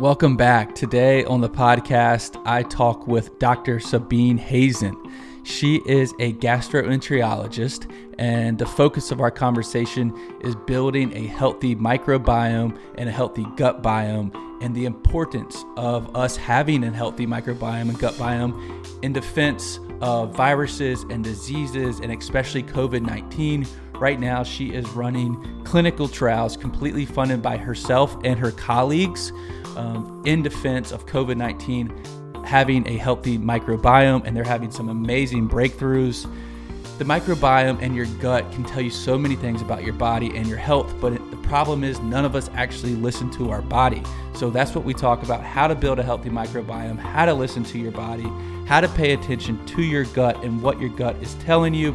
Welcome back. Today on the podcast, I talk with Dr. Sabine Hazan. She is a gastroenterologist, and the focus of our conversation is building a healthy microbiome and a healthy gut biome, and the importance of us having a healthy microbiome and gut biome in defense of viruses and diseases, and especially COVID 19. Right now, she is running clinical trials completely funded by herself and her colleagues um, in defense of COVID 19 having a healthy microbiome, and they're having some amazing breakthroughs. The microbiome and your gut can tell you so many things about your body and your health, but the problem is none of us actually listen to our body. So that's what we talk about how to build a healthy microbiome, how to listen to your body, how to pay attention to your gut and what your gut is telling you.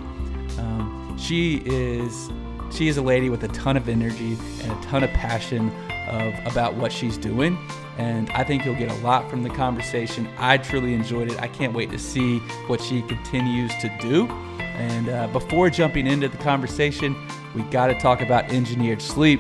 Um, she is she is a lady with a ton of energy and a ton of passion of about what she's doing and I think you'll get a lot from the conversation. I truly enjoyed it. I can't wait to see what she continues to do. And uh, before jumping into the conversation, we got to talk about engineered sleep.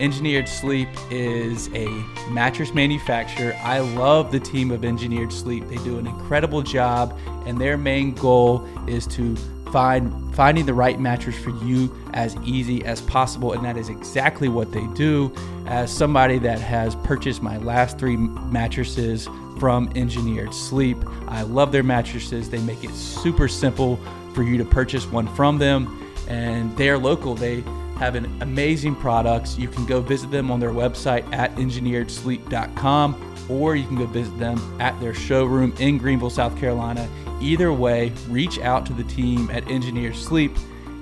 Engineered Sleep is a mattress manufacturer. I love the team of Engineered Sleep. They do an incredible job, and their main goal is to find finding the right mattress for you as easy as possible. And that is exactly what they do. As somebody that has purchased my last three mattresses from engineered sleep i love their mattresses. They make it super simple for you to purchase one from them. And they're local. They have an amazing products you can go visit them on their website at engineeredsleep.com or you can go visit them at their showroom in greenville south carolina Either way, reach out to the team at Engineer Sleep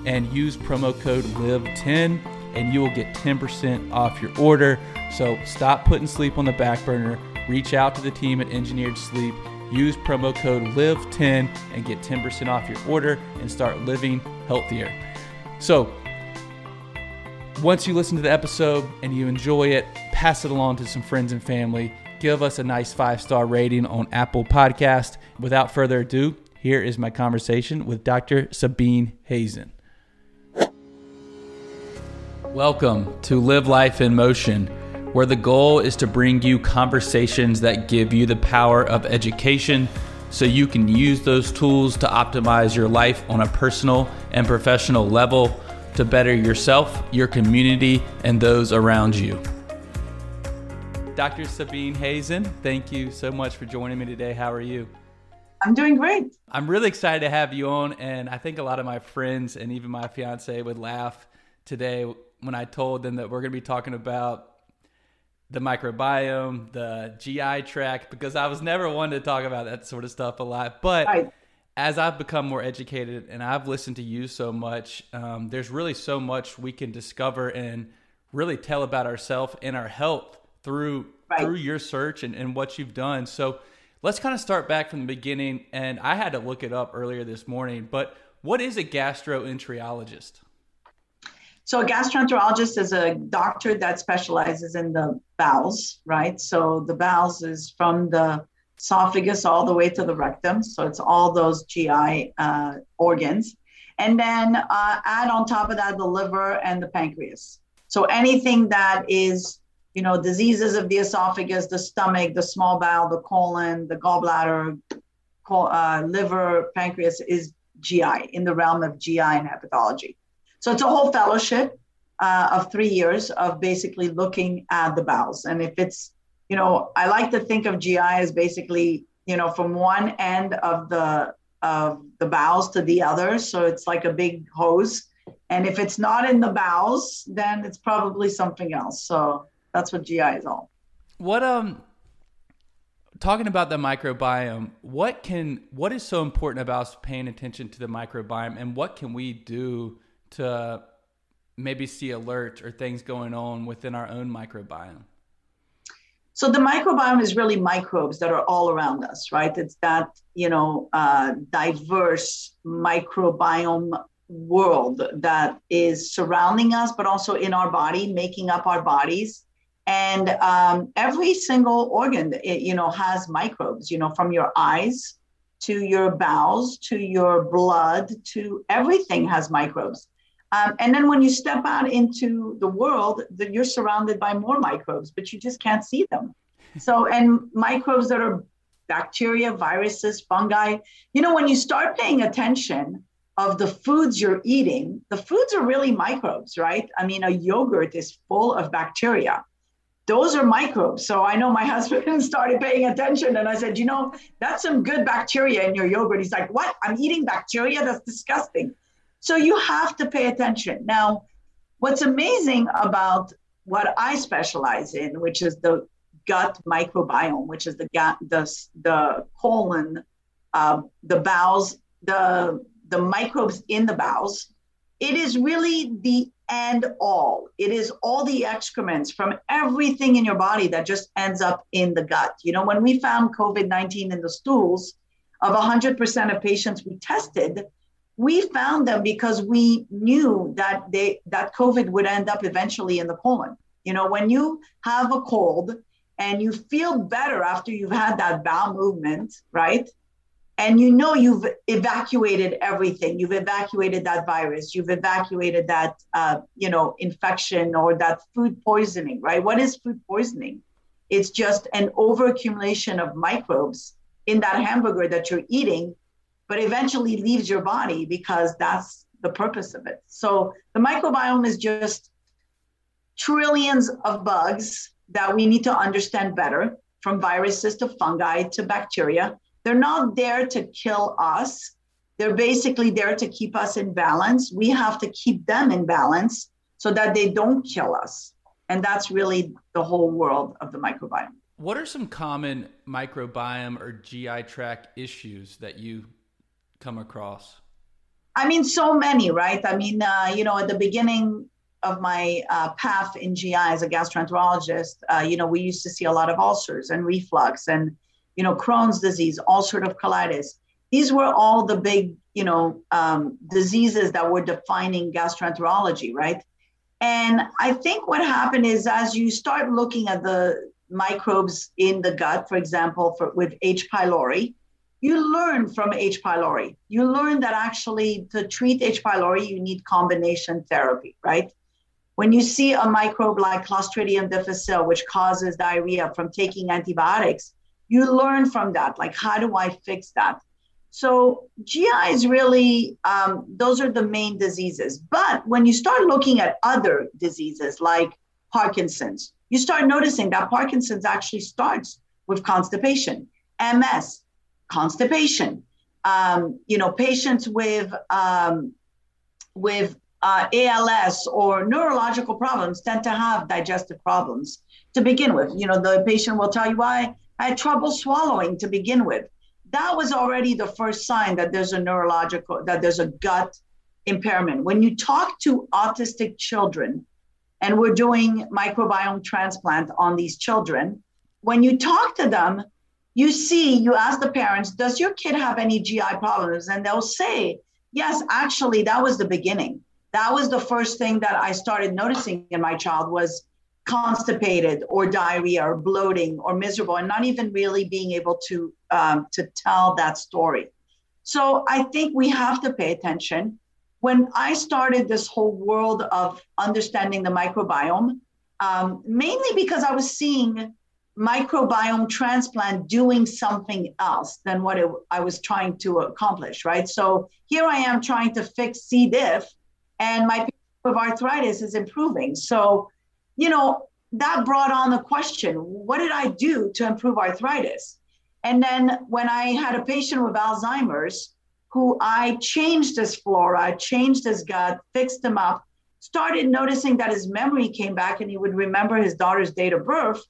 and use promo code LIVE10 and you will get 10% off your order. So stop putting sleep on the back burner. Reach out to the team at Engineered Sleep. Use promo code LIVE10 and get 10% off your order and start living healthier. So, once you listen to the episode and you enjoy it, pass it along to some friends and family give us a nice five star rating on Apple Podcast. Without further ado, here is my conversation with Dr. Sabine Hazan. Welcome to Live Life in Motion, where the goal is to bring you conversations that give you the power of education so you can use those tools to optimize your life on a personal and professional level to better yourself, your community, and those around you. Dr. Sabine Hazan, thank you so much for joining me today. How are you? I'm doing great. I'm really excited to have you on, and I think a lot of my friends and even my fiance would laugh today when I told them that we're going to be talking about the microbiome, the GI tract, because I was never one to talk about that sort of stuff a lot. But right. As I've become more educated and I've listened to you so much, um, there's really so much we can discover and really tell about ourselves and our health through right. through your search and, and what you've done. So let's kind of start back from the beginning. And I had to look it up earlier this morning, but what is a gastroenterologist? So a gastroenterologist is a doctor that specializes in the bowels, right? So the bowels is from the esophagus all the way to the rectum. So it's all those GI uh, organs. And then uh, add on top of that the liver and the pancreas. So anything that is you know, diseases of the esophagus, the stomach, the small bowel, the colon, the gallbladder, uh, liver, pancreas is GI in the realm of GI and hepatology. So it's a whole fellowship uh, of three years of basically looking at the bowels. And if it's, you know, I like to think of GI as basically, you know, from one end of the of the bowels to the other. So it's like a big hose. And if it's not in the bowels, then it's probably something else. So that's what GI is all. What um talking about the microbiome, what can what is so important about us paying attention to the microbiome and what can we do to maybe see alerts or things going on within our own microbiome? So the microbiome is really microbes that are all around us, right? It's that you know uh, diverse microbiome world that is surrounding us, but also in our body, making up our bodies and um, every single organ it, you know has microbes you know from your eyes to your bowels to your blood to everything has microbes um, and then when you step out into the world that you're surrounded by more microbes but you just can't see them So, and microbes that are bacteria, viruses, fungi. You know, when you start paying attention of the foods you're eating, the foods are really microbes, right? I mean, a yogurt is full of bacteria. Those are microbes. So I know my husband started paying attention and I said, you know, that's some good bacteria in your yogurt. He's like, what? I'm eating bacteria? That's disgusting. So you have to pay attention. Now, what's amazing about what I specialize in, which is the gut microbiome, which is the gut, the, the colon, uh, the bowels, the the microbes in the bowels. It is really the end all. It is all the excrements from everything in your body that just ends up in the gut. You know, when we found COVID 19 in the stools of 100% of patients we tested, we found them because we knew that they that COVID would end up eventually in the colon. You know, when you have a cold and you feel better after you've had that bowel movement, right? and you know you've evacuated everything you've evacuated that virus you've evacuated that uh, you know infection or that food poisoning right what is food poisoning it's just an overaccumulation of microbes in that hamburger that you're eating but eventually leaves your body because that's the purpose of it so the microbiome is just trillions of bugs that we need to understand better from viruses to fungi to bacteria they're not there to kill us. They're basically there to keep us in balance. We have to keep them in balance so that they don't kill us. And that's really the whole world of the microbiome. What are some common microbiome or GI tract issues that you come across? I mean, so many, right? I mean, uh, you know, at the beginning of my uh, path in GI as a gastroenterologist, uh, you know, we used to see a lot of ulcers and reflux and you know, Crohn's disease, ulcerative colitis. These were all the big, you know, um, diseases that were defining gastroenterology, right? And I think what happened is as you start looking at the microbes in the gut, for example, for, with H. pylori, you learn from H. pylori. You learn that actually to treat H. pylori, you need combination therapy, right? When you see a microbe like Clostridium difficile, which causes diarrhea from taking antibiotics, you learn from that like how do i fix that so gi is really um, those are the main diseases but when you start looking at other diseases like parkinson's you start noticing that parkinson's actually starts with constipation ms constipation um, you know patients with um, with uh, ALS or neurological problems tend to have digestive problems to begin with. You know, the patient will tell you why I had trouble swallowing to begin with. That was already the first sign that there's a neurological, that there's a gut impairment. When you talk to autistic children, and we're doing microbiome transplant on these children, when you talk to them, you see, you ask the parents, does your kid have any GI problems? And they'll say, yes, actually, that was the beginning. That was the first thing that I started noticing in my child was constipated or diarrhea or bloating or miserable and not even really being able to um, to tell that story so i think we have to pay attention when i started this whole world of understanding the microbiome um, mainly because i was seeing microbiome transplant doing something else than what it, i was trying to accomplish right so here i am trying to fix c diff and my of arthritis is improving so you know, that brought on the question what did I do to improve arthritis? And then when I had a patient with Alzheimer's who I changed his flora, changed his gut, fixed him up, started noticing that his memory came back and he would remember his daughter's date of birth.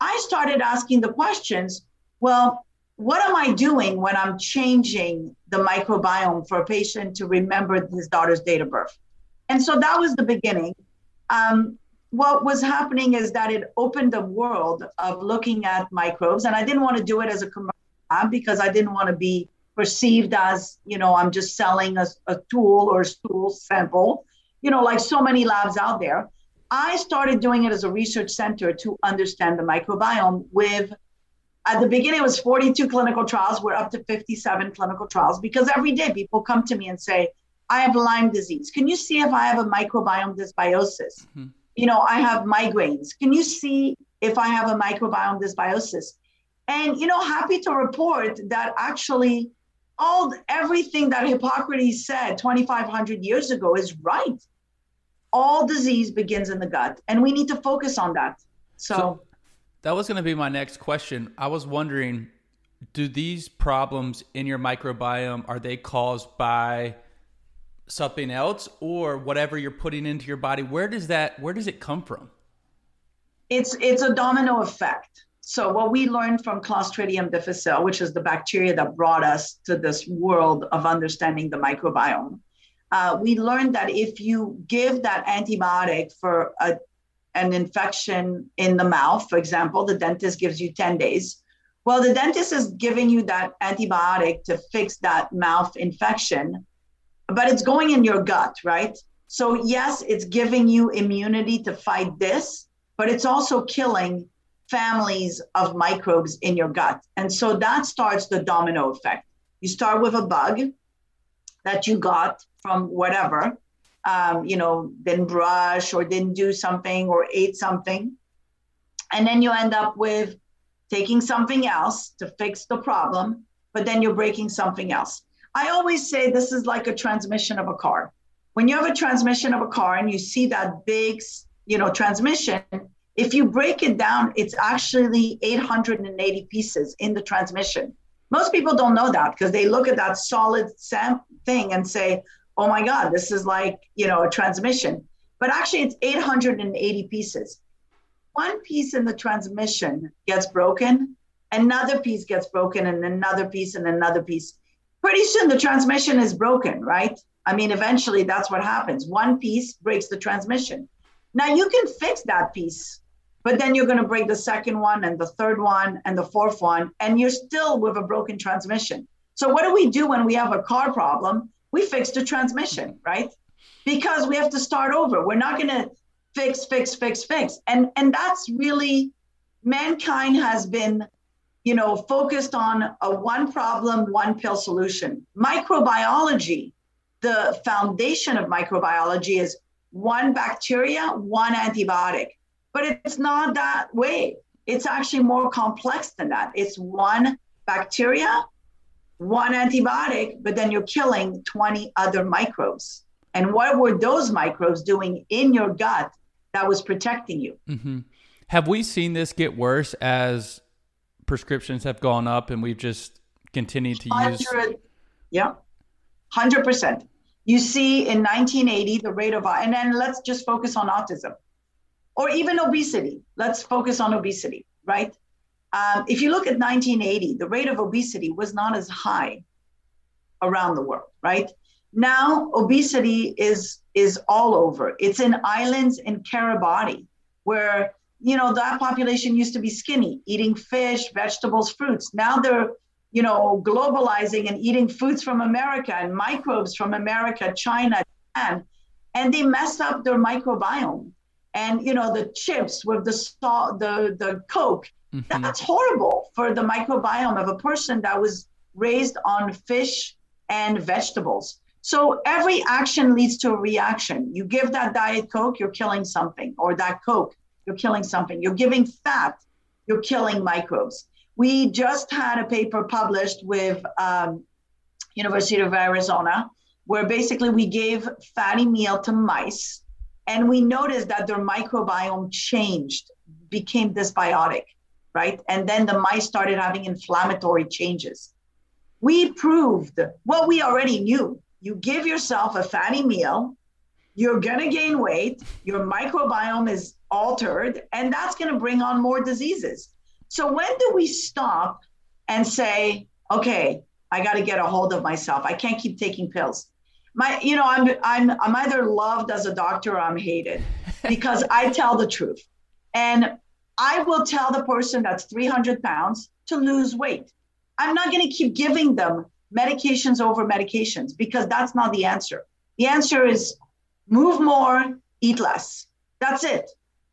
I started asking the questions well, what am I doing when I'm changing the microbiome for a patient to remember his daughter's date of birth? And so that was the beginning. Um, what was happening is that it opened the world of looking at microbes and i didn't want to do it as a commercial lab because i didn't want to be perceived as you know i'm just selling a, a tool or a stool sample you know like so many labs out there i started doing it as a research center to understand the microbiome with at the beginning it was 42 clinical trials we're up to 57 clinical trials because every day people come to me and say i have lyme disease can you see if i have a microbiome dysbiosis mm-hmm you know, I have migraines. Can you see if I have a microbiome dysbiosis. And you know, happy to report that actually all everything that Hippocrates said 2500 years ago is right. All disease begins in the gut and we need to focus on that. so, so that was going to be my next question. I was wondering do these problems in your microbiome are they caused by something else or whatever you're putting into your body where does that where does it come from it's it's a domino effect so what we learned from clostridium difficile which is the bacteria that brought us to this world of understanding the microbiome uh, we learned that if you give that antibiotic for a, an infection in the mouth for example the dentist gives you 10 days well the dentist is giving you that antibiotic to fix that mouth infection but it's going in your gut, right? So, yes, it's giving you immunity to fight this, but it's also killing families of microbes in your gut. And so that starts the domino effect. You start with a bug that you got from whatever, um, you know, didn't brush or didn't do something or ate something. And then you end up with taking something else to fix the problem, but then you're breaking something else. I always say this is like a transmission of a car. When you have a transmission of a car and you see that big, you know, transmission, if you break it down, it's actually 880 pieces in the transmission. Most people don't know that because they look at that solid thing and say, "Oh my God, this is like you know a transmission." But actually, it's 880 pieces. One piece in the transmission gets broken, another piece gets broken, and another piece, and another piece pretty soon the transmission is broken, right? I mean, eventually that's what happens. One piece breaks the transmission. Now you can fix that piece, but then you're going to break the second one and the third one and the fourth one, and you're still with a broken transmission. So, what do we do when we have a car problem? We fix the transmission, right? Because we have to start over. We're not going to fix, fix, fix, fix. And, and that's really mankind has been you know, focused on a one problem, one pill solution. Microbiology, the foundation of microbiology is one bacteria, one antibiotic. But it's not that way. It's actually more complex than that. It's one bacteria, one antibiotic, but then you're killing 20 other microbes. And what were those microbes doing in your gut that was protecting you? Mm-hmm. Have we seen this get worse as prescriptions have gone up and we've just continued to use yeah 100% you see in 1980 the rate of and then let's just focus on autism or even obesity let's focus on obesity right um, if you look at 1980 the rate of obesity was not as high around the world right now obesity is is all over it's in islands in kiribati where you know, that population used to be skinny, eating fish, vegetables, fruits. Now they're, you know, globalizing and eating foods from America and microbes from America, China, Japan, and they messed up their microbiome. And you know, the chips with the salt, the the Coke, mm-hmm. that's horrible for the microbiome of a person that was raised on fish and vegetables. So every action leads to a reaction. You give that Diet Coke, you're killing something, or that Coke you're killing something. You're giving fat, you're killing microbes. We just had a paper published with um, University of Arizona where basically we gave fatty meal to mice and we noticed that their microbiome changed, became dysbiotic, right? And then the mice started having inflammatory changes. We proved what we already knew. You give yourself a fatty meal, you're going to gain weight, your microbiome is altered, and that's going to bring on more diseases. So, when do we stop and say, okay, I got to get a hold of myself? I can't keep taking pills. My, you know, I'm, I'm, I'm either loved as a doctor or I'm hated because I tell the truth. And I will tell the person that's 300 pounds to lose weight. I'm not going to keep giving them medications over medications because that's not the answer. The answer is move more, eat less. That's it.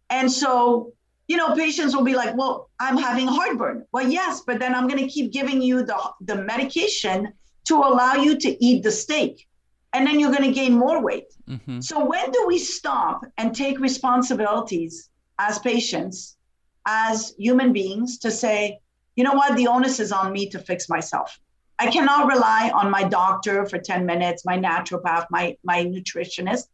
And so, you know, patients will be like, well, I'm having heartburn. Well, yes, but then I'm going to keep giving you the, the medication to allow you to eat the steak. And then you're going to gain more weight. Mm-hmm. So, when do we stop and take responsibilities as patients as human beings to say, you know what, the onus is on me to fix myself. I cannot rely on my doctor for 10 minutes, my naturopath, my, my nutritionist.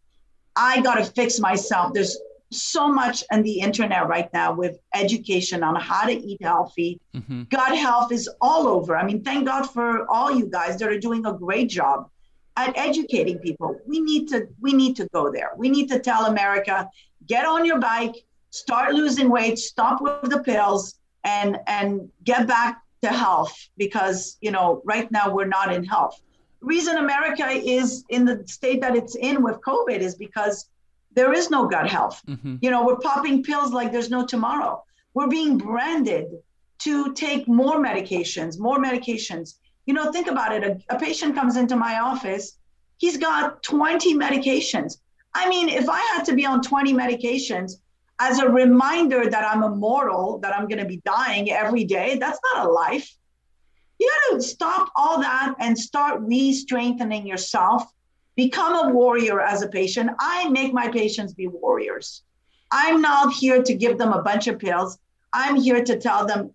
I got to fix myself. There's so much on the internet right now with education on how to eat healthy. Mm-hmm. Gut health is all over. I mean, thank God for all you guys that are doing a great job at educating people. We need to we need to go there. We need to tell America, get on your bike, start losing weight, stop with the pills and and get back to health because, you know, right now we're not in health. reason America is in the state that it's in with COVID is because there is no gut health. Mm-hmm. You know, we're popping pills like there's no tomorrow. We're being branded to take more medications, more medications. You know, think about it. A, a patient comes into my office, he's got 20 medications. I mean, if I had to be on 20 medications as a reminder that I'm immortal, that I'm going to be dying every day, that's not a life. You got to stop all that and start re strengthening yourself become a warrior as a patient. I make my patients be warriors. I'm not here to give them a bunch of pills. I'm here to tell them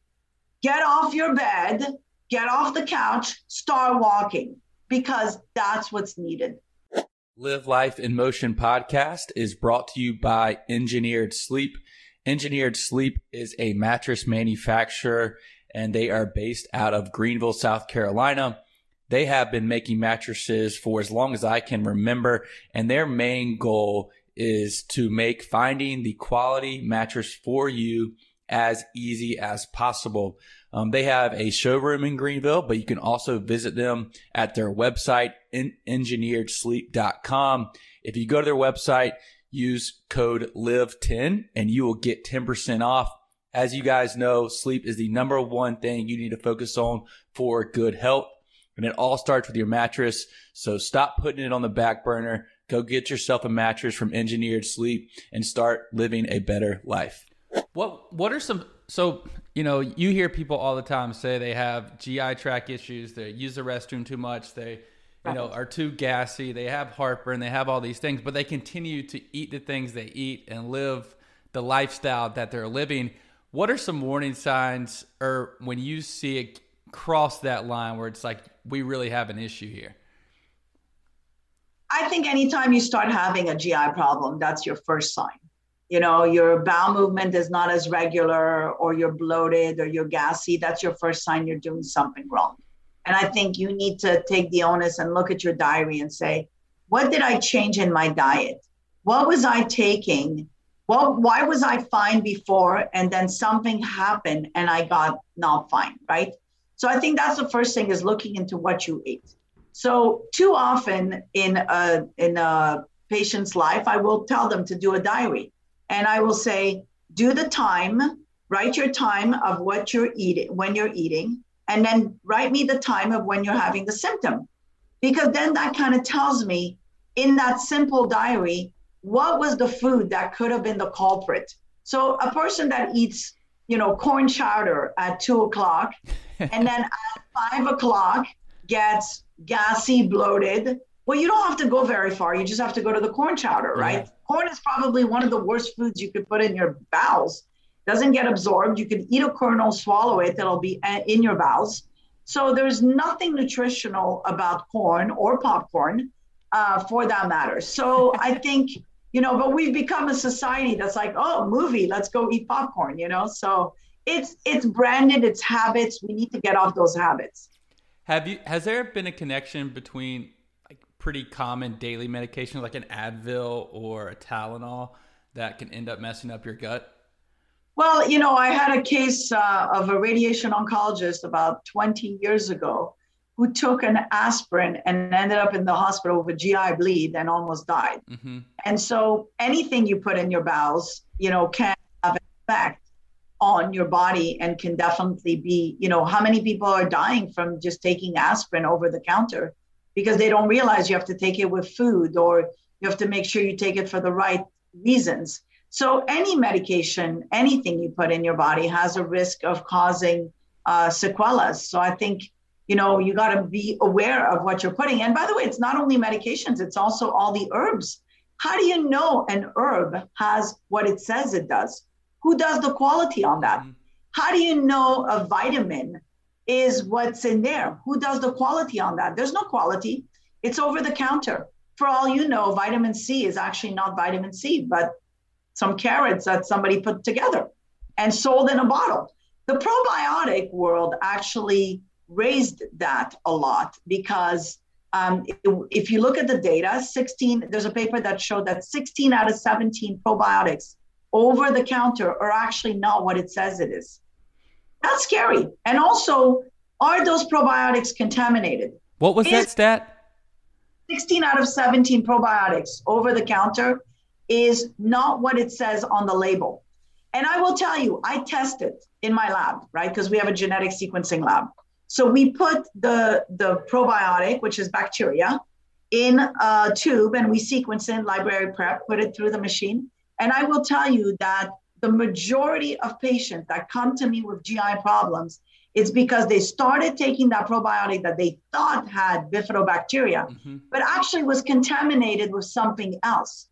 get off your bed, get off the couch, start walking because that's what's needed. Live Life in Motion podcast is brought to you by Engineered Sleep. Engineered Sleep is a mattress manufacturer and they are based out of Greenville, South Carolina. They have been making mattresses for as long as I can remember, and their main goal is to make finding the quality mattress for you as easy as possible. Um, they have a showroom in Greenville, but you can also visit them at their website, engineeredsleep.com. If you go to their website, use code LIVE10 and you will get 10% off. As you guys know, sleep is the number one thing you need to focus on for good health. And it all starts with your mattress. So stop putting it on the back burner. Go get yourself a mattress from Engineered Sleep and start living a better life. What what are some so you know you hear people all the time say they have GI tract issues, they use the restroom too much, they you know are too gassy, they have heartburn, they have all these things, but they continue to eat the things they eat and live the lifestyle that they're living. What are some warning signs or when you see it cross that line where it's like we really have an issue here? I think anytime you start having a GI problem, that's your first sign. You know, your bowel movement is not as regular, or you're bloated, or you're gassy. That's your first sign you're doing something wrong. And I think you need to take the onus and look at your diary and say, what did I change in my diet? What was I taking? Well, why was I fine before and then something happened and I got not fine, right? So I think that's the first thing is looking into what you ate. So too often in a in a patient's life, I will tell them to do a diary, and I will say, do the time, write your time of what you're eating when you're eating, and then write me the time of when you're having the symptom, because then that kind of tells me in that simple diary what was the food that could have been the culprit. So a person that eats you know, corn chowder at two o'clock, and then at five o'clock gets gassy, bloated. Well, you don't have to go very far. You just have to go to the corn chowder, right? Yeah. Corn is probably one of the worst foods you could put in your bowels. Doesn't get absorbed. You could eat a kernel, swallow it, that'll be in your bowels. So there's nothing nutritional about corn or popcorn uh, for that matter. So I think you know, but we've become a society that's like, oh, movie, let's go eat popcorn, you know? So it's it's branded, it's habits. We need to get off those habits. Have you has there been a connection between pretty common daily medication like an Advil or a Tylenol that can end up messing up your gut? Well, you know, I had a case uh, of a radiation oncologist about 20 years ago who took an aspirin and ended up in the hospital with a GI bleed and almost died. Mm-hmm. And so anything you put in your bowels, you know, can have an effect on your body and can definitely be, you know, how many people are dying from just taking aspirin over the counter because they don't realize you have to take it with food or you have to make sure you take it for the right reasons. So any medication, anything you put in your body has a risk of causing uh. So I think you know you got to be aware of what you're putting and by the way it's not only medications it's also all the herbs how do you know an herb has what it says it does Who does the quality on that? Mm-hmm. How do you know a vitamin is what's in there? Who does the quality on that? There's no quality. It's over the counter. For all you know, vitamin C is actually not vitamin C, but some carrots that somebody put together and sold in a bottle. The probiotic world actually raised that a lot because um, if you look at the data, 16, there's a paper that showed that 16 out of 17 probiotics over the counter are actually not what it says it is. That's scary. And also, are those probiotics contaminated? What was is that stat? 16 out of 17 probiotics over the counter is not what it says on the label. And I will tell you, I tested in my lab, right? Because we have a genetic sequencing lab. So we put the, the probiotic, which is bacteria, in a tube and we sequence in library prep, put it through the machine. And I will tell you that the majority of patients that come to me with GI problems is because they started taking that probiotic that they thought had bifidobacteria, mm-hmm. but actually was contaminated with something else.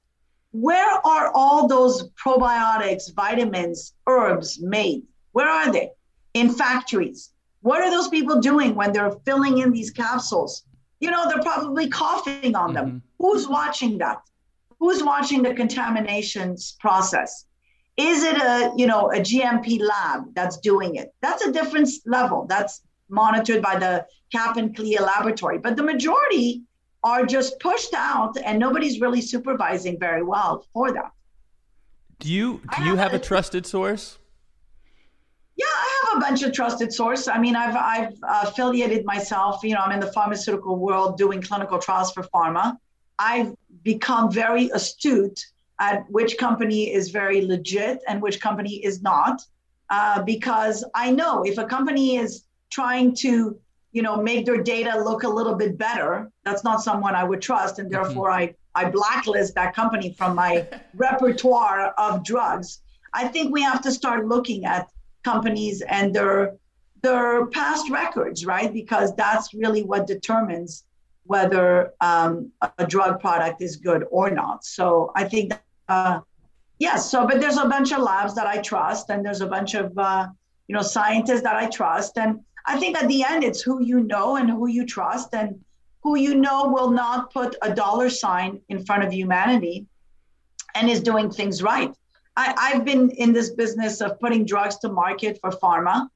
Where are all those probiotics, vitamins, herbs made? Where are they? In factories. What are those people doing when they're filling in these capsules? You know, they're probably coughing on them. Mm-hmm. Who's watching that? Who's watching the contaminations process? Is it a, you know, a GMP lab that's doing it? That's a different level. That's monitored by the CAP and CLIA laboratory. But the majority are just pushed out and nobody's really supervising very well for that. Do you do you have, have a trusted source? Yeah, I have a bunch of trusted source. I mean, I've I've affiliated myself. You know, I'm in the pharmaceutical world doing clinical trials for pharma. I've become very astute at which company is very legit and which company is not, uh, because I know if a company is trying to, you know, make their data look a little bit better, that's not someone I would trust, and mm-hmm. therefore mm-hmm. I I blacklist that company from my repertoire of drugs. I think we have to start looking at companies and their their past records, right? Because that's really what determines whether um, a drug product is good or not. So I think, that, uh, yes. So, but there's a bunch of labs that I trust, and there's a bunch of uh, you know scientists that I trust, and I think at the end it's who you know and who you trust, and who you know will not put a dollar sign in front of humanity, and is doing things right. I, I've been in this business of putting drugs to market for pharma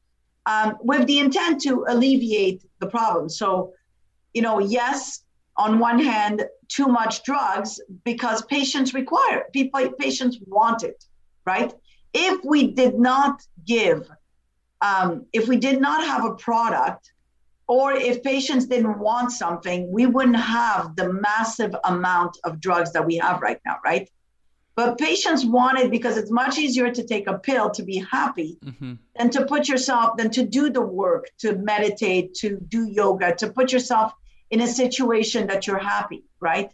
um, with the intent to alleviate the problem. So, you know, yes, on one hand, too much drugs because patients require. People, patients want it, right? If we did not give, um, if we did not have a product, or if patients didn't want something, we wouldn't have the massive amount of drugs that we have right now, right? But patients want it because it's much easier to take a pill to be happy mm-hmm. than to put yourself, than to do the work, to meditate, to do yoga, to put yourself in a situation that you're happy, right?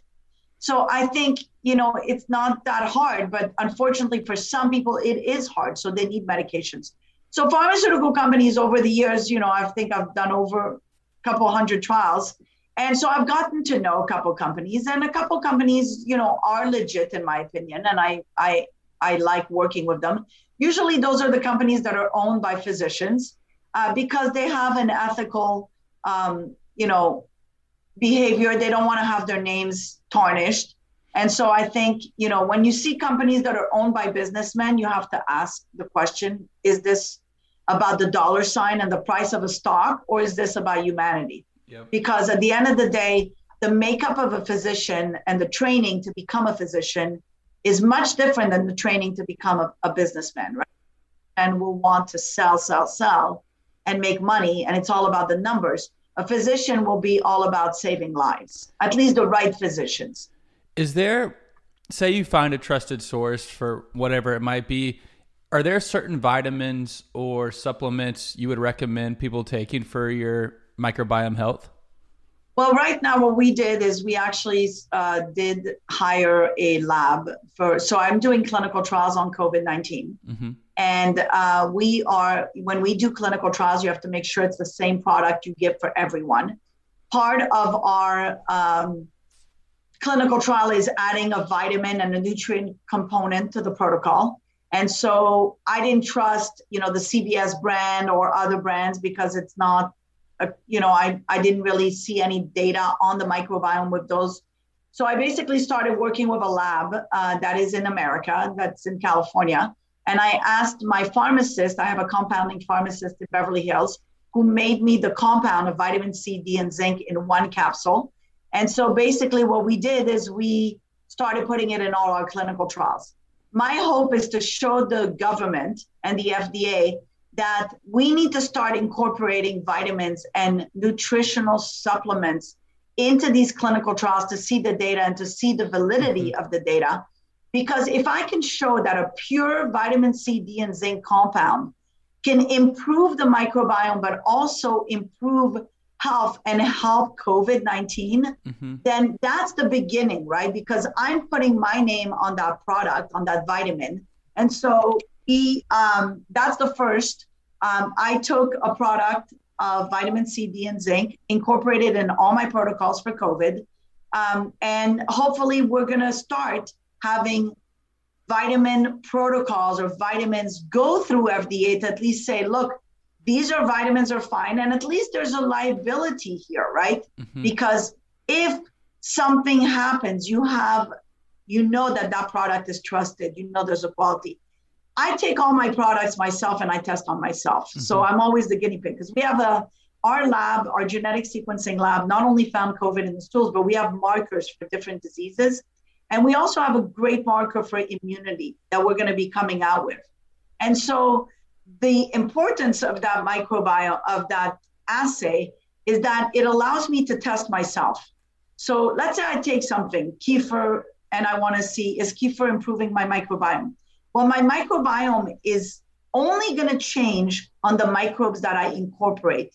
So I think, you know, it's not that hard, but unfortunately for some people, it is hard. So they need medications. So pharmaceutical companies over the years, you know, I think I've done over a couple hundred trials and so I've gotten to know a couple companies, and a couple companies, you know, are legit in my opinion, and I I I like working with them. Usually, those are the companies that are owned by physicians uh, because they have an ethical, um, you know, behavior. They don't want to have their names tarnished. And so I think, you know, when you see companies that are owned by businessmen, you have to ask the question is this about the dollar sign and the price of a stock, or is this about humanity? Yep. Because at the end of the day, the makeup of a physician and the training to become a physician is much different than the training to become a, a businessman, right? And will want to sell, sell, sell and make money. And it's all about the numbers. A physician will be all about saving lives, at least the right physicians. Is there, say, you find a trusted source for whatever it might be, are there certain vitamins or supplements you would recommend people taking for your microbiome health? Well, right now, what we did is we actually uh, did hire a lab for. So I'm doing clinical trials on COVID 19. Mm-hmm. And uh, we are, when we do clinical trials, you have to make sure it's the same product you give for everyone. Part of our um, clinical trial is adding a vitamin and a nutrient component to the protocol. And so I didn't trust, you know, the CVS brand or other brands because it's not, a, you know, I, I didn't really see any data on the microbiome with those. So I basically started working with a lab uh, that is in America, that's in California. And I asked my pharmacist, I have a compounding pharmacist in Beverly Hills, who made me the compound of vitamin C, D, and zinc in one capsule. And so basically, what we did is we started putting it in all our clinical trials. My hope is to show the government and the FDA that we need to start incorporating vitamins and nutritional supplements into these clinical trials to see the data and to see the validity mm-hmm. of the data. Because if I can show that a pure vitamin C, D, and zinc compound can improve the microbiome, but also improve health and help COVID 19, mm-hmm. then that's the beginning, right? Because I'm putting my name on that product, on that vitamin. And so he, um, that's the first. Um, I took a product of vitamin C, D, and zinc, incorporated in all my protocols for COVID. Um, and hopefully, we're going to start having vitamin protocols or vitamins go through FDA to at least say, look, these are vitamins are fine. And at least there's a liability here, right? Mm-hmm. Because if something happens, you have, you know that that product is trusted, you know there's a quality. I take all my products myself and I test on myself. Mm-hmm. So I'm always the guinea pig because we have a, our lab, our genetic sequencing lab, not only found COVID in the stools, but we have markers for different diseases. And we also have a great marker for immunity that we're going to be coming out with. And so the importance of that microbiome, of that assay, is that it allows me to test myself. So let's say I take something, kefir, and I want to see is kefir improving my microbiome? Well, my microbiome is only going to change on the microbes that I incorporate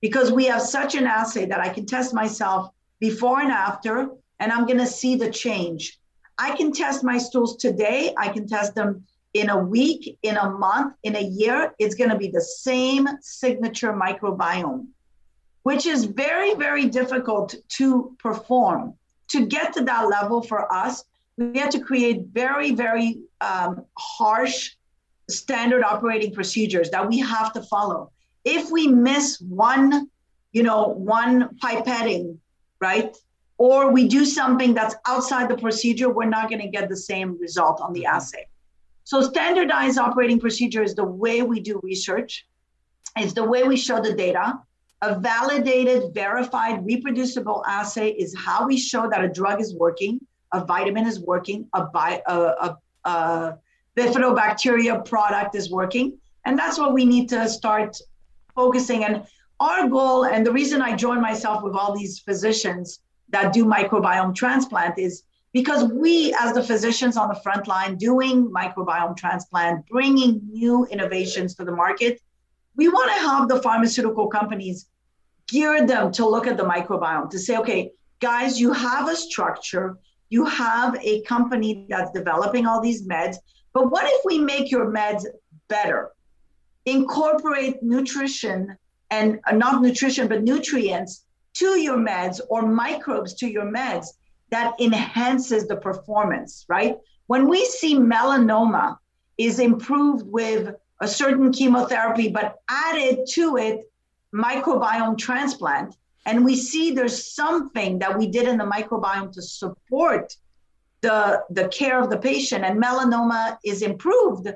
because we have such an assay that I can test myself before and after, and I'm going to see the change. I can test my stools today, I can test them in a week, in a month, in a year, it's going to be the same signature microbiome, which is very, very difficult to perform. To get to that level for us, we had to create very, very um, harsh standard operating procedures that we have to follow. If we miss one, you know, one pipetting, right? Or we do something that's outside the procedure, we're not going to get the same result on the mm-hmm. assay. So standardized operating procedure is the way we do research. It's the way we show the data. A validated, verified, reproducible assay is how we show that a drug is working, a vitamin is working, a, bi- a, a, a bifidobacteria product is working. And that's what we need to start focusing. On. And our goal, and the reason I joined myself with all these physicians that do microbiome transplant is because we as the physicians on the front line doing microbiome transplant bringing new innovations to the market we want to have the pharmaceutical companies gear them to look at the microbiome to say okay guys you have a structure you have a company that's developing all these meds but what if we make your meds better? Incorporate nutrition and uh, not nutrition but nutrients to your meds or microbes to your meds that enhances the performance, right? When we see melanoma is improved with a certain chemotherapy, but added to it microbiome transplant, and we see there's something that we did in the microbiome to support the, the care of the patient, and melanoma is improved,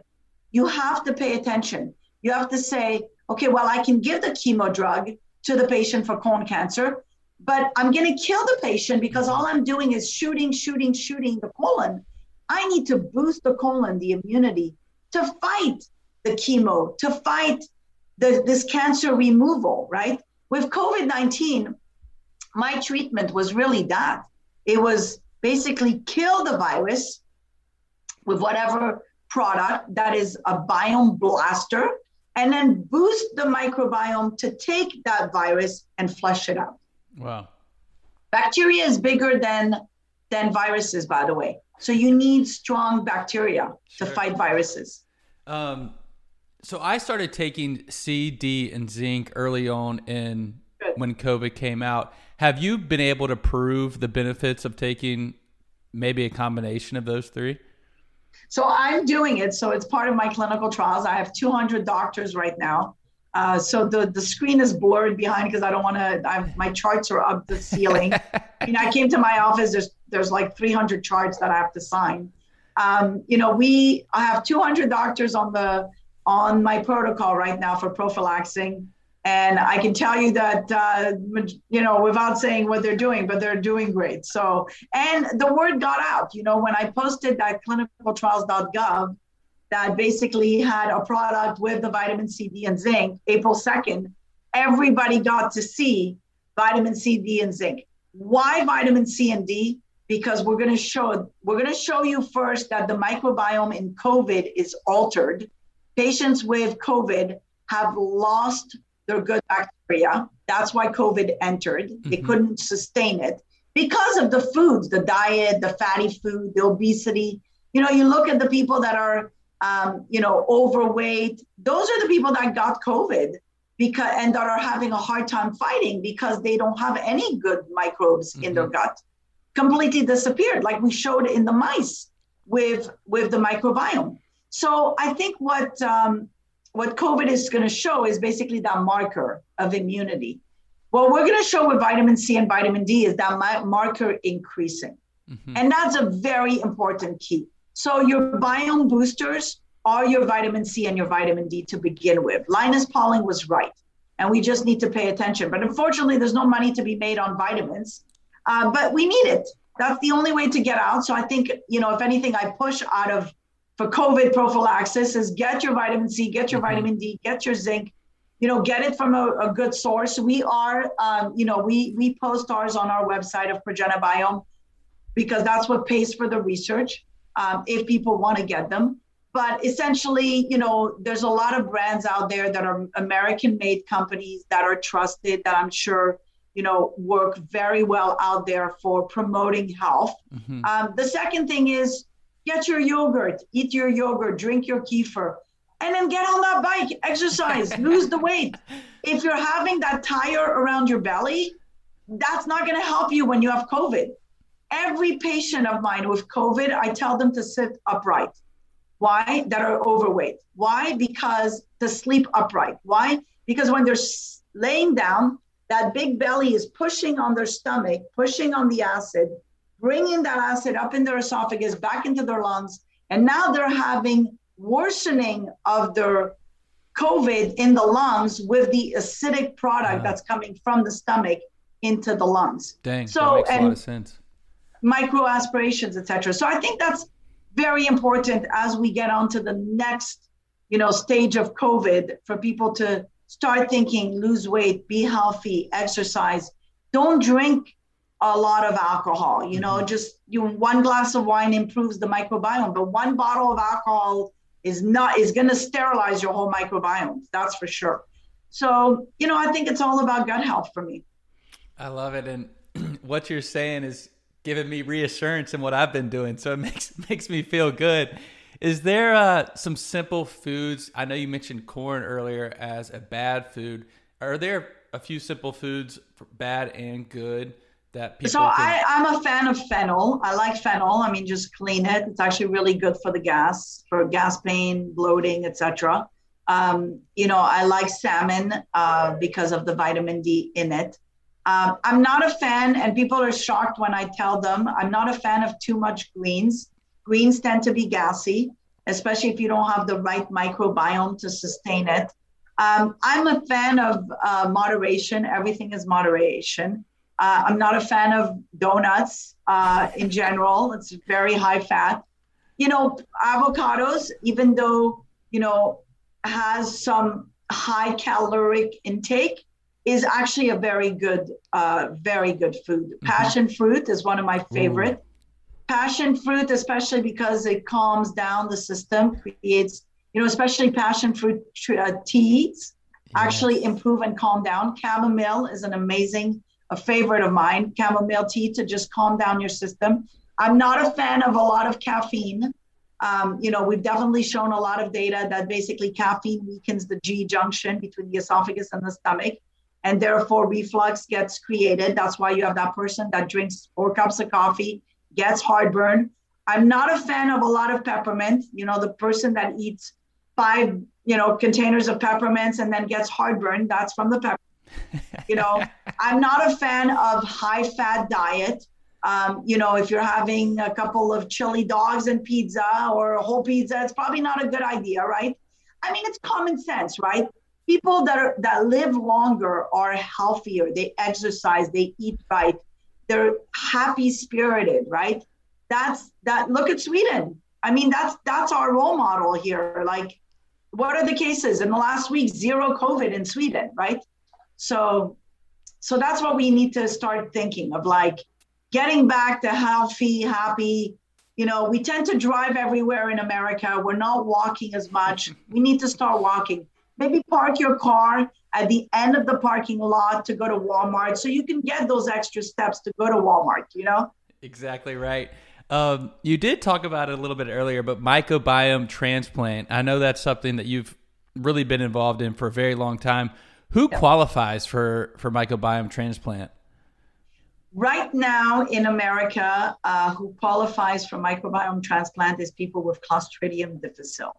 you have to pay attention. You have to say, okay, well, I can give the chemo drug to the patient for colon cancer, but I'm going to kill the patient because all I'm doing is shooting, shooting, shooting the colon. I need to boost the colon, the immunity to fight the chemo, to fight the, this cancer removal, right? With COVID 19, my treatment was really that. It was basically kill the virus with whatever product that is a biome blaster and then boost the microbiome to take that virus and flush it out. Wow. Bacteria is bigger than than viruses, by the way. So you need strong bacteria sure. to fight viruses. Um, so I started taking C, D, and zinc early on in Good. when COVID came out. Have you been able to prove the benefits of taking maybe a combination of those three? So I'm doing it. So it's part of my clinical trials. I have 200 doctors right now. Uh, so the, the screen is blurred behind because I don't want to. I've my charts are up the ceiling. you know, I came to my office. There's there's like 300 charts that I have to sign. Um, you know, we I have 200 doctors on the on my protocol right now for prophylaxing. And I can tell you that, uh, you know, without saying what they're doing, but they're doing great. So, and the word got out, you know, when I posted that clinicaltrials.gov that basically had a product with the vitamin C, D, and zinc, April 2nd, everybody got to see vitamin C, D, and zinc. Why vitamin C and D? Because we're going to show we're going to show you first that the microbiome in COVID is altered patients with COVID have lost their good bacteria. That's why COVID entered. Mm-hmm. They couldn't sustain it because of the foods, the diet, the fatty food, the obesity. You know, you look at the people that are, um, you know, overweight. Those are the people that got COVID because and that are having a hard time fighting because they don't have any good microbes mm-hmm. in their mm-hmm. gut. Completely disappeared, like we showed in the mice with with the microbiome. So I think what um, what COVID is going to show is basically that marker of immunity. What we're going to show with vitamin C and vitamin D is that marker increasing, mm-hmm. and that's a very important key. So your biome boosters are your vitamin C and your vitamin D to begin with. Linus Pauling was right, and we just need to pay attention. But unfortunately, there's no money to be made on vitamins, uh, but we need it. That's the only way to get out. So I think you know, if anything, I push out of for COVID prophylaxis is get your vitamin C, get your mm-hmm. vitamin D, get your zinc, you know, get it from a, a good source. We are, um, you know, we we post ours on our website of ProgenaBiome because that's what pays for the research um, if people want to get them. But essentially, you know, there's a lot of brands out there that are American-made companies that are trusted that I'm sure you know work very well out there for promoting health. Mm-hmm. Um, the second thing is get your yogurt, eat your yogurt, drink your kefir, and then get on that bike, exercise, lose the weight. If you're having that tire around your belly, that's not going to help you when you have COVID. Every patient of mine with COVID, I tell them to sit upright. Why? That are overweight. Why? Because to sleep upright. Why? Because when they're laying down, that big belly is pushing on their stomach, pushing on the acid, bringing that acid up in their esophagus, back into their lungs. And now they're having worsening of their COVID in the lungs with the acidic product that's coming from the stomach into the lungs. Dang, so, that makes and a lot of sense. Micro aspirations, etc. So I think that's very important as we get on to the next, you know, stage of COVID for people to start thinking, lose weight, be healthy, exercise. Don't drink a lot of alcohol. You know, mm-hmm. just you know, one glass of wine improves the microbiome, but one bottle of alcohol is not is going to sterilize your whole microbiome. That's for sure. So, you know, I think it's all about gut health for me. I love it, and what you're saying is giving me reassurance in what I've been doing. So it makes makes me feel good. Is there uh, some simple foods? I know you mentioned corn earlier as a bad food. Are there a few simple foods, bad and good, that people so can... I, i'm a fan of fennel. I like fennel. I mean just clean it. It's actually really good for the gas for gas pain bloating etc um, you know i like salmon uh, because of the vitamin d in it. Um, i'm not a fan and people are shocked when i tell them i'm not a fan of too much greens. Greens tend to be gassy especially if you don't have the right microbiome to sustain it. Um, i'm a fan of uh, moderation. Everything is moderation uh, I'm not a fan of donuts uh, in general. It's very high fat. You know, avocados, even though, you know, has some high caloric intake, is actually a very good, uh, very good food. Mm-hmm. Passion fruit is one of my favorite. Ooh. Passion fruit, especially because it calms down the system, creates, you know, especially passion fruit uh, teas actually improve and calm down. Chamomile is an amazing a favorite of mine, chamomile tea to just calm down your system. I'm not a fan of a lot of caffeine. Um, you know, we've definitely shown a lot of data that basically caffeine weakens the G junction between the esophagus and the stomach, and therefore reflux gets created. That's why you have that person that drinks four cups of coffee, gets heartburn. I'm not a fan of a lot of peppermint. You know, the person that eats five, you know, containers of peppermints and then gets heartburn, that's from the pepper. You know, I'm not a fan of high fat diet. Um, you know, if you're having a couple of chili dogs and pizza or a whole pizza, it's probably not a good idea, right? I mean, it's common sense, right? People that are that live longer are healthier. They exercise, they eat right, they're happy spirited, right? That's that. Look at Sweden. I mean, that's that's our role model here. Like, what are the cases in the last week? Zero COVID in Sweden, right? So, so that's what we need to start thinking of, like getting back to healthy, happy. You know, we tend to drive everywhere in America. We're not walking as much. We need to start walking. Maybe park your car at the end of the parking lot to go to Walmart so you can get those extra steps to go to Walmart, you know? Exactly right. Um, you did talk about it a little bit earlier, but microbiome transplant. I know that's something that you've really been involved in for a very long time. Who yep. qualifies for for microbiome transplant? Right now in America, uh, who qualifies for microbiome transplant is people with Clostridium difficile.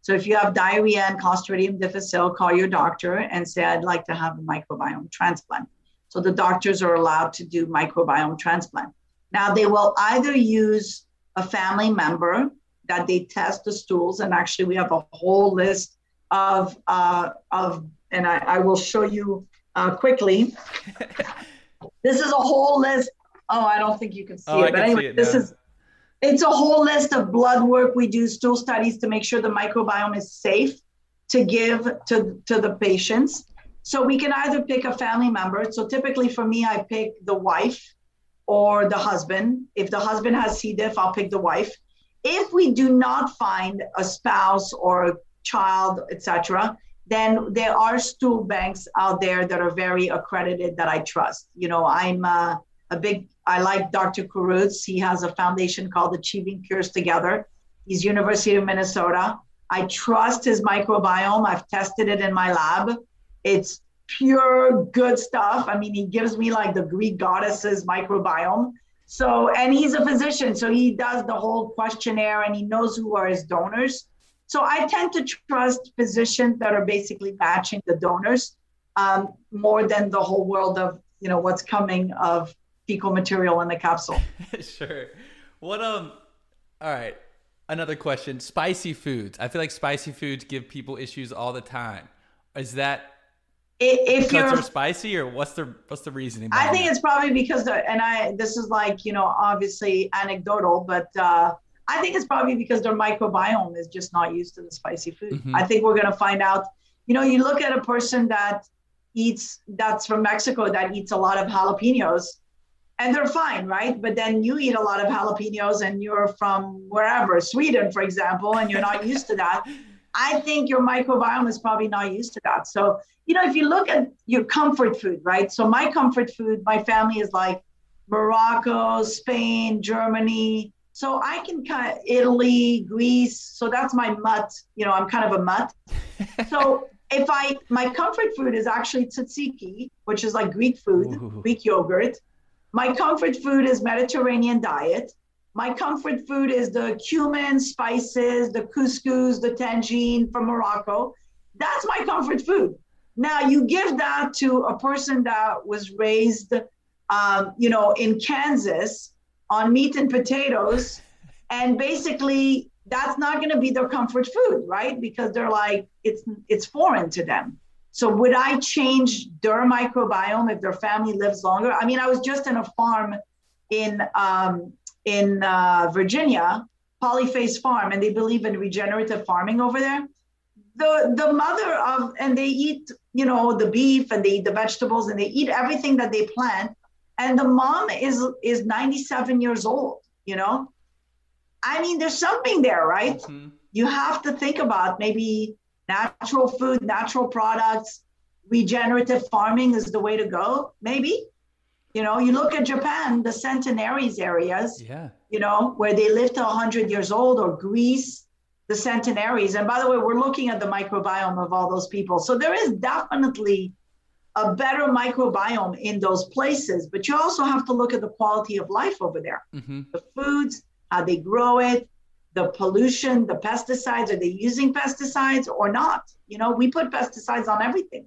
So if you have diarrhea and Clostridium difficile, call your doctor and say, I'd like to have a microbiome transplant. So the doctors are allowed to do microbiome transplant. Now they will either use a family member that they test the stools, and actually we have a whole list of uh, of and I, I will show you uh, quickly. this is a whole list. Oh, I don't think you can see oh, it, but anyway, it this is it's a whole list of blood work we do, stool studies to make sure the microbiome is safe to give to, to the patients. So we can either pick a family member. So typically for me, I pick the wife or the husband. If the husband has C. diff, I'll pick the wife. If we do not find a spouse or a child, etc., then there are stool banks out there that are very accredited that I trust. You know, I'm a, a big, I like Dr. Khoruts. He has a foundation called Achieving Cures Together. He's University of Minnesota. I trust his microbiome. I've tested it in my lab. It's pure good stuff. I mean, he gives me like the Greek goddesses microbiome. So, and he's a physician. So he does the whole questionnaire and he knows who are his donors. So I tend to trust physicians that are basically matching the donors um, more than the whole world of you know what's coming of fecal material in the capsule. sure. What um. All right. Another question: spicy foods. I feel like spicy foods give people issues all the time. Is that if you're spicy or what's the what's the reasoning i think that? it's probably because the, and i this is like you know obviously anecdotal but uh I think it's probably because their microbiome is just not used to the spicy food. Mm-hmm. I think we're going to find out. You know, you look at a person that eats that's from Mexico that eats a lot of jalapenos and they're fine, right? But then you eat a lot of jalapenos and you're from wherever, Sweden, for example, and you're not used to that. I think your microbiome is probably not used to that. So, you know, if you look at your comfort food, right? So, my comfort food, my family is like Morocco, Spain, Germany, so I can kind of Italy, Greece. So that's my mutt. You know, I'm kind of a mutt. so if I my comfort food is actually tzatziki, which is like Greek food, Ooh. Greek yogurt. My comfort food is Mediterranean diet. My comfort food is the cumin, spices, the couscous, the tangine from Morocco. That's my comfort food. Now you give that to a person that was raised, um, you know, in Kansas on meat and potatoes. And basically, that's not going to be their comfort food, right? Because they're like, it's it's foreign to them. So would I change their microbiome if their family lives longer? I mean, I was just in a farm in um, in uh, Virginia, Polyface Farm, and they believe in regenerative farming over there. The the mother of and they eat, you know, the beef and they eat the vegetables and they eat everything that they plant and the mom is is 97 years old you know? I mean there's something there right? Mm-hmm. you have to think about maybe natural food natural products. Regenerative farming is the way to go maybe. You know you look at japan the centenaries areas yeah. you know where they live to 100 years old or greece the centenaries. And by the way we're looking at the microbiome of all those people. So there is definitely a better microbiome in those places, but you also have to look at the quality of life over there. Mm-hmm. The foods, how they grow it, the pollution, the pesticides, are they using pesticides or not? You know, we put pesticides on everything.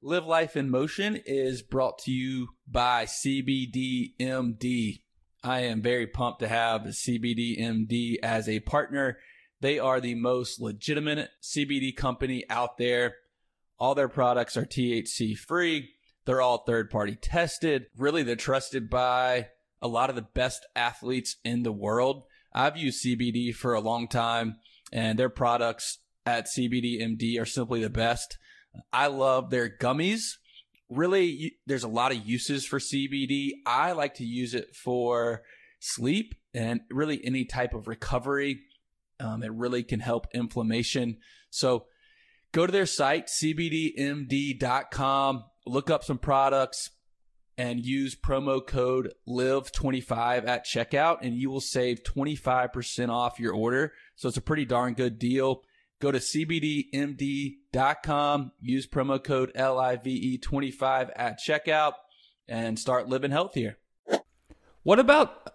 Live Life in Motion is brought to you by CBDMD. I am very pumped to have CBDMD as a partner. They are the most legitimate CBD company out there. All their products are THC free. They're all third party tested. Really, they're trusted by a lot of the best athletes in the world. I've used CBD for a long time, and their products at CBDMD are simply the best. I love their gummies. Really, there's a lot of uses for CBD. I like to use it for sleep and really any type of recovery. Um, it really can help inflammation. So go to their site, cbdmd.com, look up some products, and use promo code LIVE25 at checkout, and you will save 25% off your order. So it's a pretty darn good deal. Go to cbdmd.com, use promo code LIVE25 at checkout, and start living healthier. What about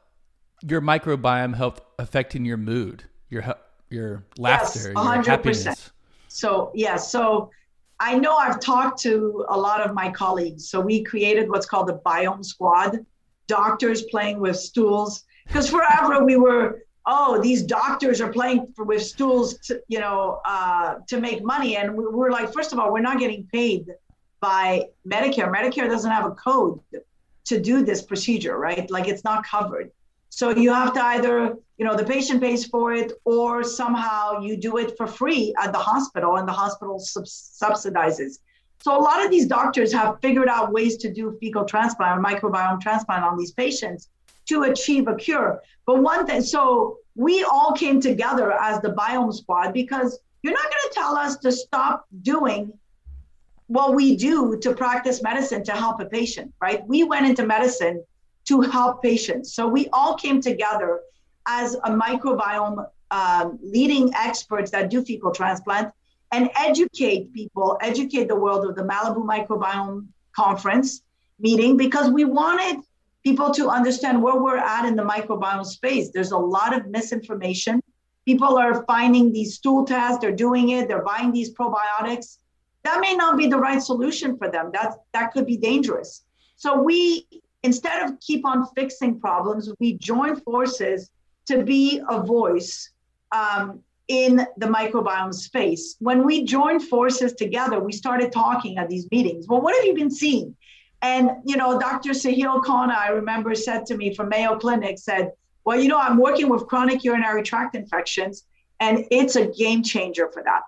your microbiome health affecting your mood, your your laughter, yes, your happiness? So, yeah, so I know I've talked to a lot of my colleagues. So we created what's called the Biome Squad, doctors playing with stools. Because forever we were, oh, these doctors are playing for, with stools, to, you know, uh, to make money. And we we're like, first of all, we're not getting paid by Medicare. Medicare doesn't have a code to do this procedure, right? Like it's not covered. So you have to either, you know, the patient pays for it or somehow you do it for free at the hospital and the hospital sub- subsidizes. So a lot of these doctors have figured out ways to do fecal transplant or microbiome transplant on these patients to achieve a cure. But one thing, so we all came together as the biome squad because you're not going to tell us to stop doing what we do to practice medicine to help a patient, right? We went into medicine to help patients. So we all came together as a microbiome um, leading experts that do fecal transplant and educate people, educate the world of the Malibu Microbiome Conference meeting because we wanted people to understand where we're at in the microbiome space. There's a lot of misinformation. People are finding these stool tests, they're doing it, they're buying these probiotics. That may not be the right solution for them. That that could be dangerous. So we instead of keep on fixing problems, we join forces to be a voice um, in the microbiome space. When we joined forces together, we started talking at these meetings. Well, what have you been seeing? And you know, Dr. Sahil Khanna, I remember, said to me from Mayo Clinic, said, "Well, you know, I'm working with chronic urinary tract infections, and it's a game changer for that."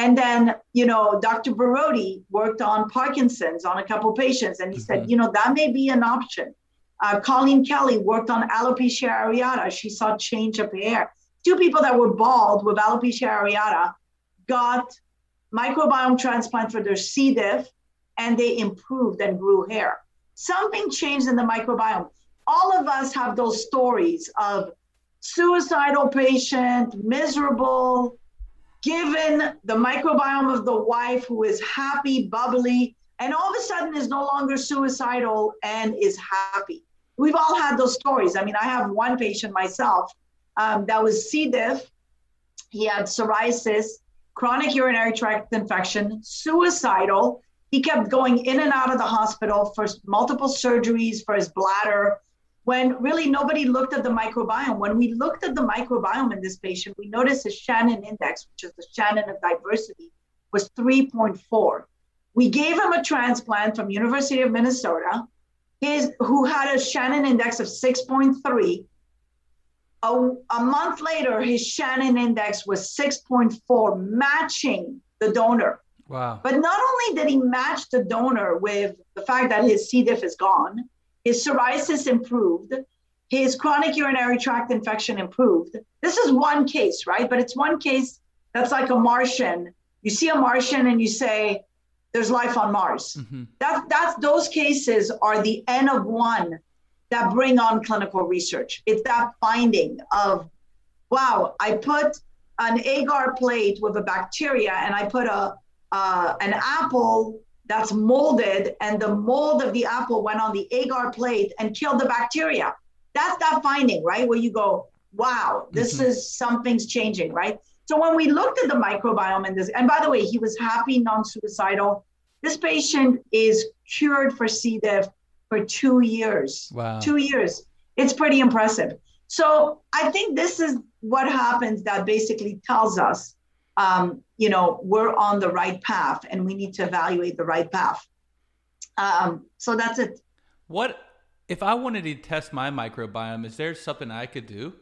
And then, you know, Dr. Borody worked on Parkinson's on a couple patients, and he mm-hmm. said, you know, that may be an option. Uh, Colleen Kelly worked on alopecia areata. She saw change of hair. Two people that were bald with alopecia areata got microbiome transplant for their C. diff, and they improved and grew hair. Something changed in the microbiome. All of us have those stories of suicidal patient, miserable, given the microbiome of the wife who is happy, bubbly, and all of a sudden is no longer suicidal and is happy. We've all had those stories. I mean, I have one patient myself um, that was C. diff. He had psoriasis, chronic urinary tract infection, suicidal. He kept going in and out of the hospital for multiple surgeries for his bladder, when really nobody looked at the microbiome. When we looked at the microbiome in this patient, we noticed his Shannon index, which is the Shannon of diversity, was 3.4. We gave him a transplant from University of Minnesota, his, who had a Shannon index of 6.3. A, a month later, his Shannon index was 6.4, matching the donor. Wow. But not only did he match the donor with the fact that his C. diff is gone, his psoriasis improved, his chronic urinary tract infection improved. This is one case, right? But it's one case that's like a Martian. You see a Martian and you say, there's life on Mars. Mm-hmm. That, that's those cases are the N of one that bring on clinical research. It's that finding of, wow, I put an agar plate with a bacteria and I put a uh, an apple that's molded and the mold of the apple went on the agar plate and killed the bacteria. That's that finding, right? Where you go, wow, this mm-hmm. is something's changing, right? So when we looked at the microbiome in this, and by the way, he was happy, non-suicidal. This patient is cured for C. diff for two years. Wow. Two years. It's pretty impressive. So I think this is what happens that basically tells us, um, you know, we're on the right path and we need to evaluate the right path. Um, so that's it. What if I wanted to test my microbiome? Is there something I could do?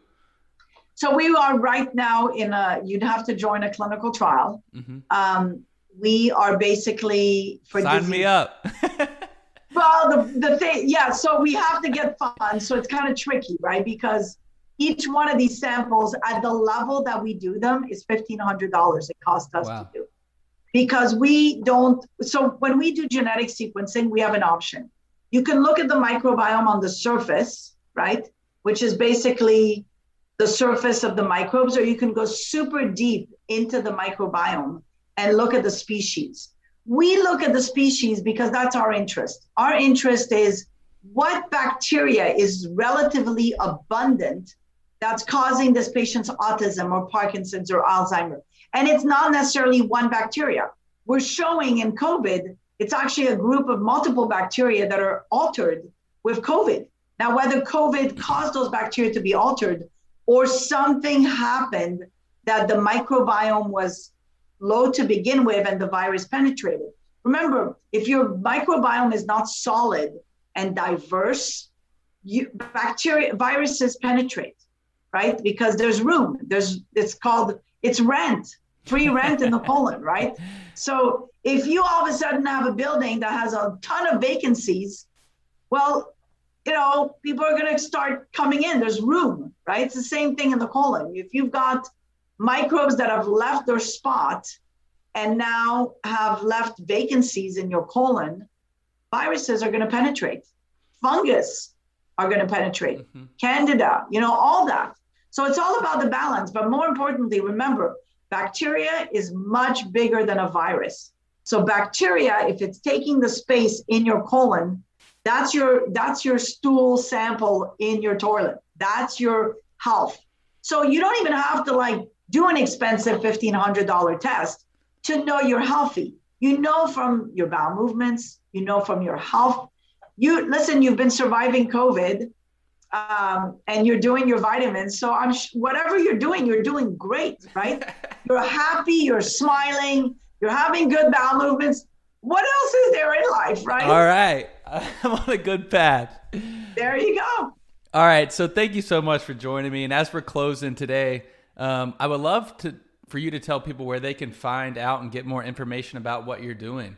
So we are right now in a. You'd have to join a clinical trial. Mm-hmm. Um, we are basically for sign disease. me up. well, the the thing, yeah. So we have to get funds. So it's kind of tricky, right? Because each one of these samples at the level that we do them is fifteen hundred dollars. It costs us wow. to do because we don't. So when we do genetic sequencing, we have an option. You can look at the microbiome on the surface, right? Which is basically the surface of the microbes, or you can go super deep into the microbiome and look at the species. We look at the species because that's our interest. Our interest is what bacteria is relatively abundant that's causing this patient's autism or Parkinson's or Alzheimer. And it's not necessarily one bacteria. We're showing in COVID, it's actually a group of multiple bacteria that are altered with COVID. Now, whether COVID caused those bacteria to be altered or something happened that the microbiome was low to begin with and the virus penetrated. Remember, if your microbiome is not solid and diverse, you, bacteria viruses penetrate, right? Because there's room. There's it's called it's rent, free rent in the colon, right? So if you all of a sudden have a building that has a ton of vacancies, well, you know, people are going to start coming in. There's room, right? It's the same thing in the colon. If you've got microbes that have left their spot and now have left vacancies in your colon, viruses are going to penetrate. Fungus are going to penetrate. Mm-hmm. Candida, you know, all that. So it's all about the balance. But more importantly, remember, bacteria is much bigger than a virus. So bacteria, if it's taking the space in your colon, that's your that's your stool sample in your toilet. That's your health. So you don't even have to like do an expensive $1500 test to know you're healthy. You know from your bowel movements, you know from your health. You listen, you've been surviving COVID um, and you're doing your vitamins. So I'm sh- whatever you're doing, you're doing great, right? you're happy, you're smiling, you're having good bowel movements what else is there in life, right? All right. I'm on a good path. There you go. All right. So thank you so much for joining me. And as we're closing today, um, I would love to for you to tell people where they can find out and get more information about what you're doing.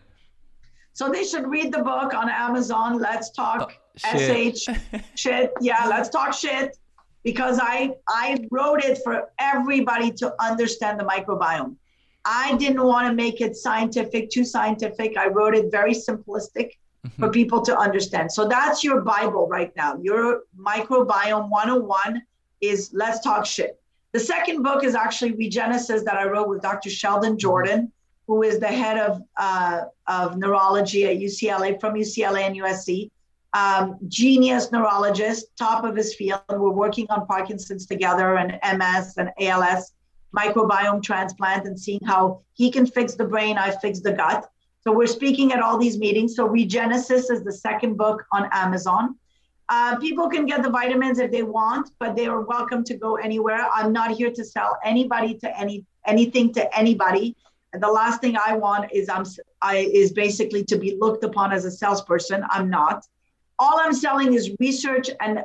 So they should read the book on Amazon. Let's talk oh, shit. sh shit. Yeah, let's talk shit because I I wrote it for everybody to understand the microbiome. I didn't want to make it scientific, too scientific. I wrote it very simplistic mm-hmm. for people to understand. So that's your Bible right now. Your microbiome 101 is Let's Talk Shit. The second book is actually Regenesis that I wrote with Dr. Sheldon mm-hmm. Jordan, who is the head of, uh, of neurology at UCLA, from UCLA and USC. Um, genius neurologist, top of his field. We're working on Parkinson's together and MS and ALS microbiome transplant and seeing how he can fix the brain, I fix the gut. So we're speaking at all these meetings. So Regenesis is the second book on Amazon. Uh, people can get the vitamins if they want, but they are welcome to go anywhere. I'm not here to sell anybody to any anything to anybody. And the last thing I want is I'm I is basically to be looked upon as a salesperson. I'm not. All I'm selling is research and